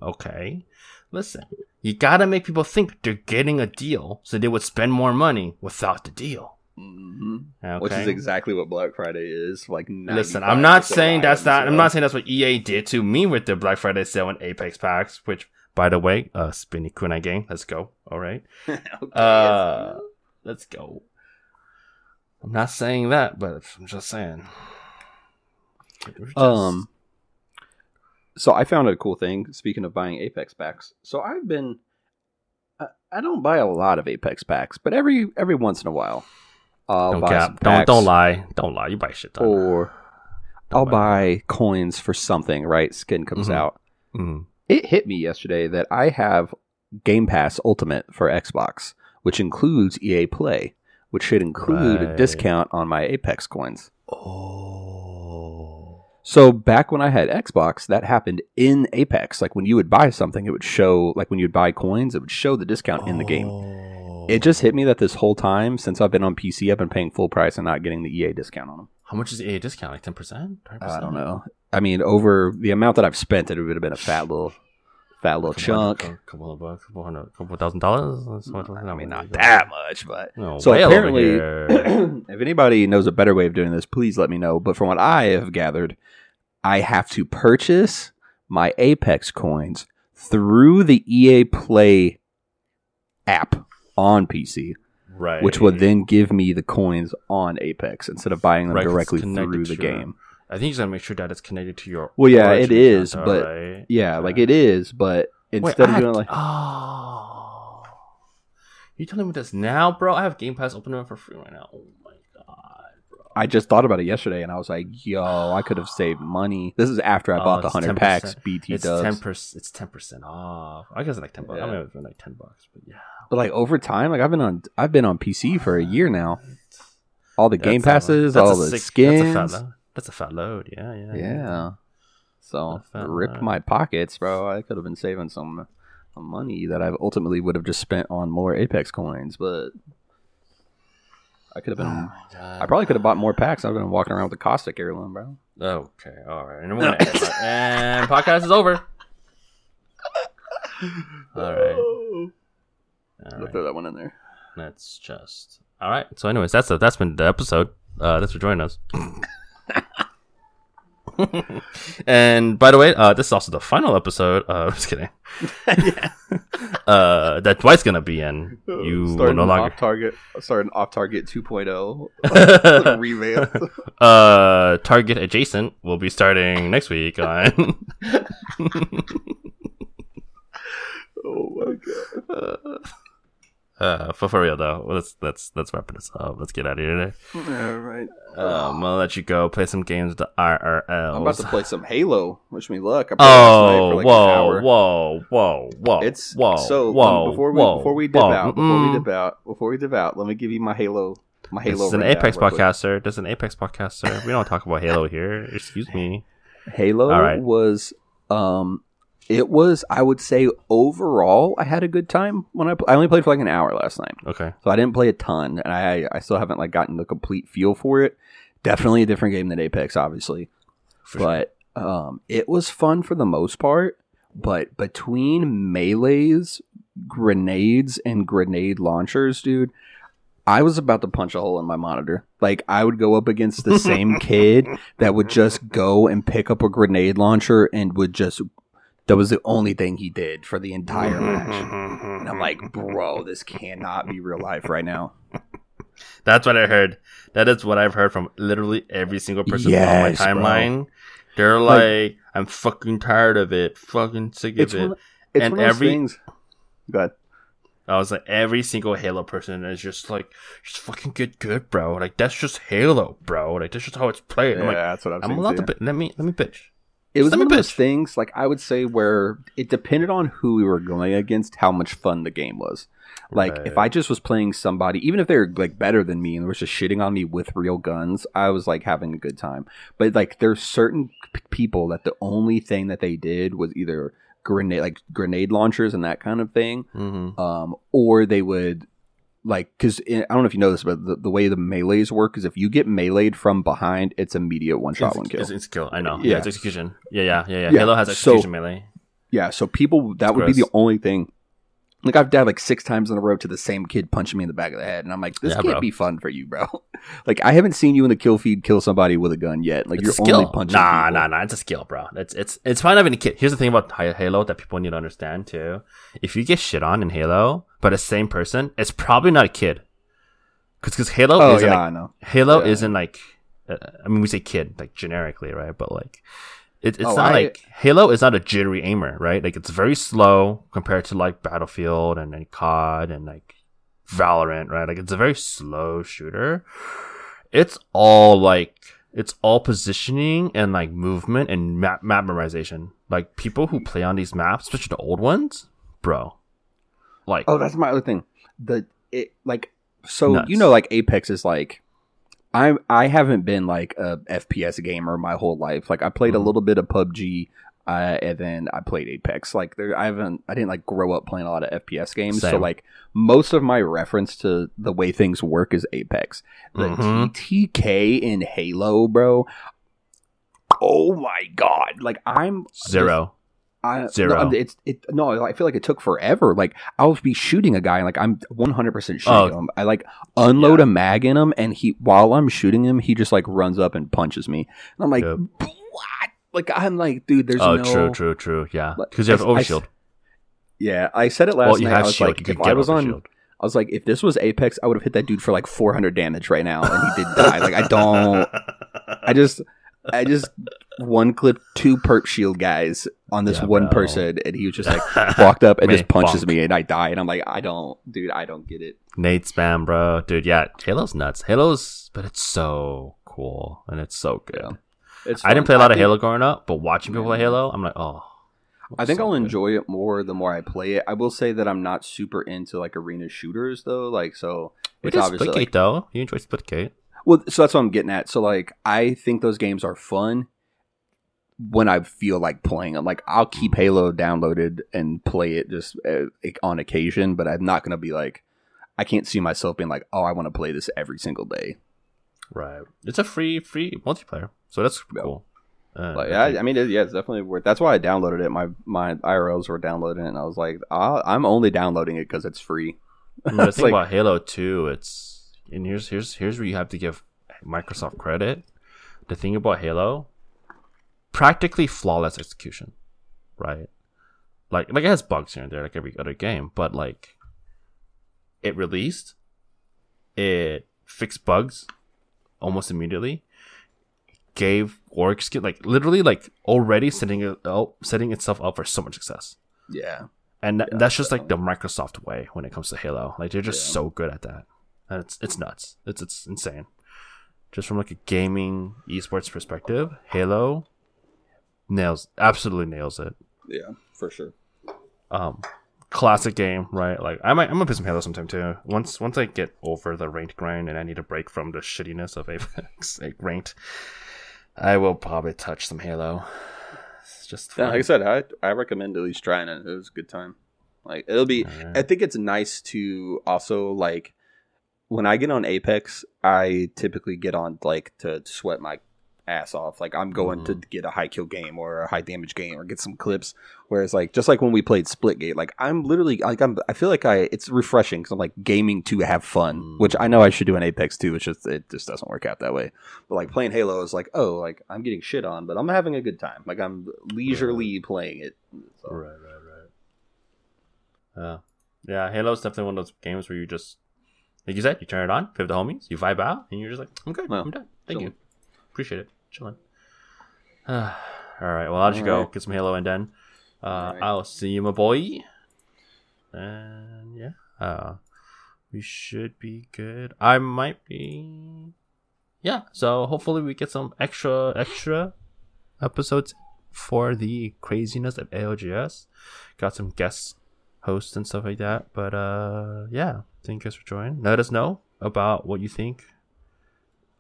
Okay, listen. You gotta make people think they're getting a deal, so they would spend more money without the deal. Mm-hmm. Okay. Which is exactly what Black Friday is. Like, Listen, I'm not saying that's items, not. you I'm not saying that's what EA did to me with the Black Friday sale and Apex packs. Which, by the way, uh, Spinny Kunai gang. Let's go. All right. (laughs) Okay, Uh, let's go. I'm not saying that, but I'm just saying. Just- Um, so I found a cool thing. Speaking of buying Apex packs, so I've been. I, I don't buy a lot of Apex packs, but every every once in a while, I'll don't buy cap. Don't don't lie. Don't lie. You buy shit ton. or Don't I'll buy coins for something. Right, skin comes Mhm. out. Mm. It hit me yesterday that I have Game Pass Ultimate for Xbox, which includes EA Play, which should include a discount on my Apex coins. Oh. So back when I had Xbox, that happened in Apex. Like when you would buy something, it would show like when you'd buy coins, it would show the discount in the game. Oh. It just hit me that this whole time since I've been on PC, I've been paying full price and not getting the EA discount on them. How much is EA discount? Like ten percent? I don't know. I mean, over the amount that I've spent, it would have been a fat little, fat little chunk. A couple of bucks, couple hundred, couple thousand dollars. I mean, not that much, but No, So apparently, (clears throat) if anybody knows a better way of doing this, please let me know. But from what I have gathered, I have to purchase my Apex coins through the EA Play app on PC, right, which would then give me the coins on Apex instead of buying them Right, directly through the game. I think you just gotta make sure that it's connected to your. Well, yeah, it is, but right? Yeah, like it is, but instead I of doing like oh, you telling me this now, bro? I have Game Pass open up for free right now. Oh my god, bro! I just thought about it yesterday, and I was like, "Yo, I could have saved money." This is after I Oh, bought the hundred packs. BT it's does. ten percent. It's ten percent off. I guess it's like ten bucks. I mean, it's been like ten bucks, but yeah. But like over time, like I've been on, I've been on PC for a year now. All the game That's a- passes, a all the sick- skins. That's a fat load. That's a fat load. Yeah, yeah, yeah. So rip load. my pockets, bro. I could have been saving some some money that I ultimately would have just spent on more Apex coins, but I could have been. Oh. I probably could have bought more packs. I've been walking around with the Caustic heirloom, bro. Okay, all right. And, gonna and podcast is over. (laughs) All right. All I'll throw that one in there. That's just all right. So, anyways, that's a, that's been the episode. Uh, thanks for joining us. (laughs) (laughs) and by the way, uh, this is also the final episode. Uh, (laughs) just kidding. uh, that Dwight's gonna be in. You will starting no longer. off target, starting off target 2.0 (laughs) revamp. uh, Target adjacent will be starting next week on. oh my god. Uh, for, for real though, let's let's let's wrap this up. Let's get out of here today. All right. Um, I'll let you go play some games with the IRL. I'm about to play some Halo. Wish me luck. I played last night Oh, for like an whoa, hour. whoa, whoa, whoa! It's whoa, so um, whoa. before we whoa, before we dip whoa, out before we mm-mm. dip out before we dip out, let me give you my Halo my This Halo. is an Apex real quick. podcast, sir. This is an Apex podcast, sir. We don't talk about Halo here. Excuse me. (laughs) Halo All right. was um it was I would say overall I had a good time when I pl- I only played for like an hour last night. Okay. So I didn't play a ton and I I still haven't like gotten the complete feel for it. Definitely a different game than Apex obviously. For sure. but um it was fun for the most part, but between melees, grenades and grenade launchers, dude, I was about to punch a hole in my monitor. Like I would go up against the same (laughs) kid that would just go and pick up a grenade launcher and would just that was the only thing he did for the entire mm-hmm, match. Mm-hmm, and I'm like, mm-hmm. bro, this cannot be real life right now. (laughs) That's what I heard. That is what I've heard from literally every single person Yes, on my timeline. They're Like- like, I'm fucking tired of it. Fucking sick of it. one, it's And one of every- things. Go ahead. I was like, every single Halo person is just like, just fucking get good, bro. Like that's just Halo, bro. Like that's just how it's played. Yeah, I'm like, that's what I'm allowed to. Bi- let me let me bitch. It was Let one of those bitch. things, like I would say, where it depended on who we were going against, how much fun the game was. Like if I just was playing somebody, even if they were like better than me and was just shitting on me with real guns, I was like having a good time. But like there's certain p- people that the only thing that they did was either grenade, like grenade launchers and that kind of thing, Mm-hmm. um, or they would like because eh, I don't know if you know this, but the, the way the melees work is if you get meleeed from behind, it's immediate one shot, one kill. It's, it's kill. I know. Yeah. Yeah, it's execution. Yeah, yeah, yeah, yeah. Yeah, Halo has so- execution melee. Yeah, so people that It's would be the only thing. Like I've died like six times in a row to the same kid punching me in the back of the head, and I'm like, this Yeah, can't bro. be fun for you, bro. (laughs) like I haven't seen you in the kill feed kill somebody with a gun yet. Like It's you're only punching. Nah, people. nah, nah. It's a skill, bro. It's it's it's fine having a kid. Here's the thing about Halo that people need to understand too. If you get shit on in Halo, but the same person, it's probably not a kid. Because Halo Oh isn't yeah, like, I know. Halo Yeah. isn't like. Uh, I mean, we say kid like generically, right? But like, it, it's Oh, not I- like Halo is not a jittery aimer, right? Like it's very slow compared to like Battlefield and then COD and like Valorant, right? Like it's a very slow shooter. It's all like it's all positioning and like movement and map map memorization. Like people who play on these maps, especially the old ones, bro. Like Oh, that's my other thing. The it like so Nuts. you know like Apex is like I I haven't been like a FPS gamer my whole life. Like I played a Mhm. little bit of PUBG uh, and then I played Apex. Like there I haven't I didn't like grow up playing a lot of FPS games. So like most of my reference to the way things work is Apex. The Mhm. TTK in Halo, bro. Oh my god. Like I'm zero. I, Zero. No, it's it. No, I feel like it took forever. Like I'll be shooting a guy, and like I'm 100 percent shooting Oh. him. I like unload a mag in him, and he while I'm shooting him, he just like runs up and punches me, and I'm like, Yep. what? Like I'm like, dude, there's oh, no. true, true, true. Yeah, because you have I- I- Yeah, I said it last Well, you night. I was shield. like, you if I was on, overshield. I was like, if this was Apex, I would have hit that dude for like 400 damage right now, and he did die. like I don't. I just, I just one clip two perp shield guys on this Yeah, one bro. person, and he was just like (laughs) walked up and Man, just punches bonk. me, and I die, and I'm like, I don't, dude, I don't get it. Nade spam, bro, dude. Yeah, Halo's nuts. Halo's, but it's so cool and it's so good. Yeah. It's I didn't play a lot of think- Halo growing up, but watching people play Halo, I'm like, oh. I think so I'll good. enjoy it more the more I play it. I will say that I'm not super into like arena shooters though. Like so, We it's did obviously Splitgate like, though. You enjoy Splitgate? Well. So that's what I'm getting at. So like, I think those games are fun when I feel like playing them. Like I'll keep Halo downloaded and play it just uh, on occasion, but I'm not gonna be like, I can't see myself being like, oh, I want to play this every single day. Right. It's a free free multiplayer, so that's cool. Uh, yeah, I mean, it, yeah, it's definitely worth. That's why I downloaded it. My my IRLs were downloading it, and I was like, i I'm only downloading it because it's free. The (laughs) It's thing like- about Halo 2, it's and here's here's here's where you have to give Microsoft credit. The thing about Halo, practically flawless execution, right? Like like it has bugs here and there, like every other game, but like it released, it fixed bugs almost immediately, gave org skin like literally like already setting it up, setting itself up for so much success Yeah. and th- Yeah, that's just like the Microsoft way when it comes to Halo. Like they're just Yeah. so good at that. And it's it's nuts. It's it's insane. Just from like a gaming esports perspective, Halo nails absolutely nails it. Yeah, for sure. Um, classic game, right? Like I might I'm gonna play some Halo sometime too. Once once I get over the ranked grind and I need a break from the shittiness of (laughs) Apex like, ranked, I will probably touch some Halo. It's just Yeah, like I said, I I recommend at least trying it. It was a good time. Like it'll be. Alright. I think it's nice to also like when I get on Apex, I typically get on like to sweat my ass off. Like I'm going to get a high kill game or a high damage game or get some clips. Whereas like just like when we played Splitgate, like I'm literally like I'm I feel like I it's refreshing because I'm like gaming to have fun, Mm. which I know I should do in Apex too. It's just it just doesn't work out that way. But like playing Halo is like oh like I'm getting shit on, but I'm having a good time. Like I'm leisurely playing it. So, Right, right, right. Uh, yeah, Halo's definitely one of those games where you just, like you said, you turn it on, with the homies, you vibe out, and you're just like, I'm good, Well, I'm done. Thank chilling. you. Appreciate it. Chilling. (sighs) All right, well, I'll you go. Alright. Get some Halo and then uh, Alright. I'll see you, my boy. And yeah, uh, we should be good. I might be. Yeah, so hopefully we get some extra, extra episodes for the craziness of ALGS. Got some guest hosts and stuff like that. But uh yeah, thank you guys for joining. Let us know about what you think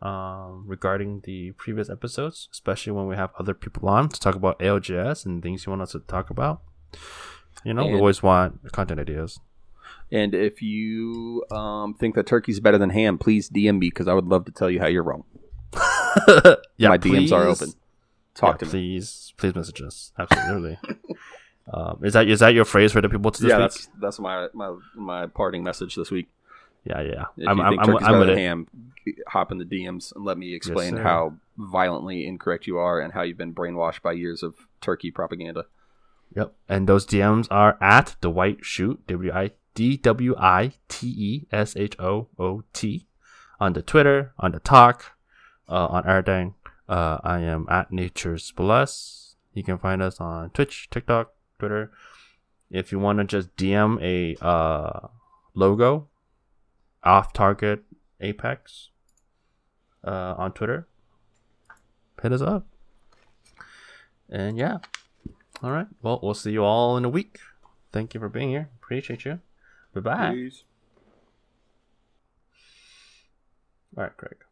um regarding the previous episodes, especially when we have other people on to talk about ALGS and things you want us to talk about. You know, we always want content ideas. And if you um, think that turkey's better than ham, please DM me because I would love to tell you how you're wrong. (laughs) yeah, My DMs are open. Talk yeah, to me. please, please message us. Absolutely. (laughs) um, is that is that your phrase for the people to this Yeah, week? that's that's my, my my parting message this week. Yeah, yeah. If I'm, you I'm, think I'm, turkey's I'm with it. ham, hop in the DMs and let me explain sir. how violently incorrect you are and how you've been brainwashed by years of turkey propaganda. Yep. And those DMs are at the white shoot, W I D W I T E S H O O T, on the Twitter, on the talk, uh, on everything. Uh, I am at Nature's Bless. You can find us on Twitch, TikTok, Twitter. If you want to just DM a uh, logo, off target Apex, uh, on Twitter, hit us up. And yeah. All right. Well, we'll see you all in a week. Thank you for being here. Appreciate you. Bye bye. All right, Craig.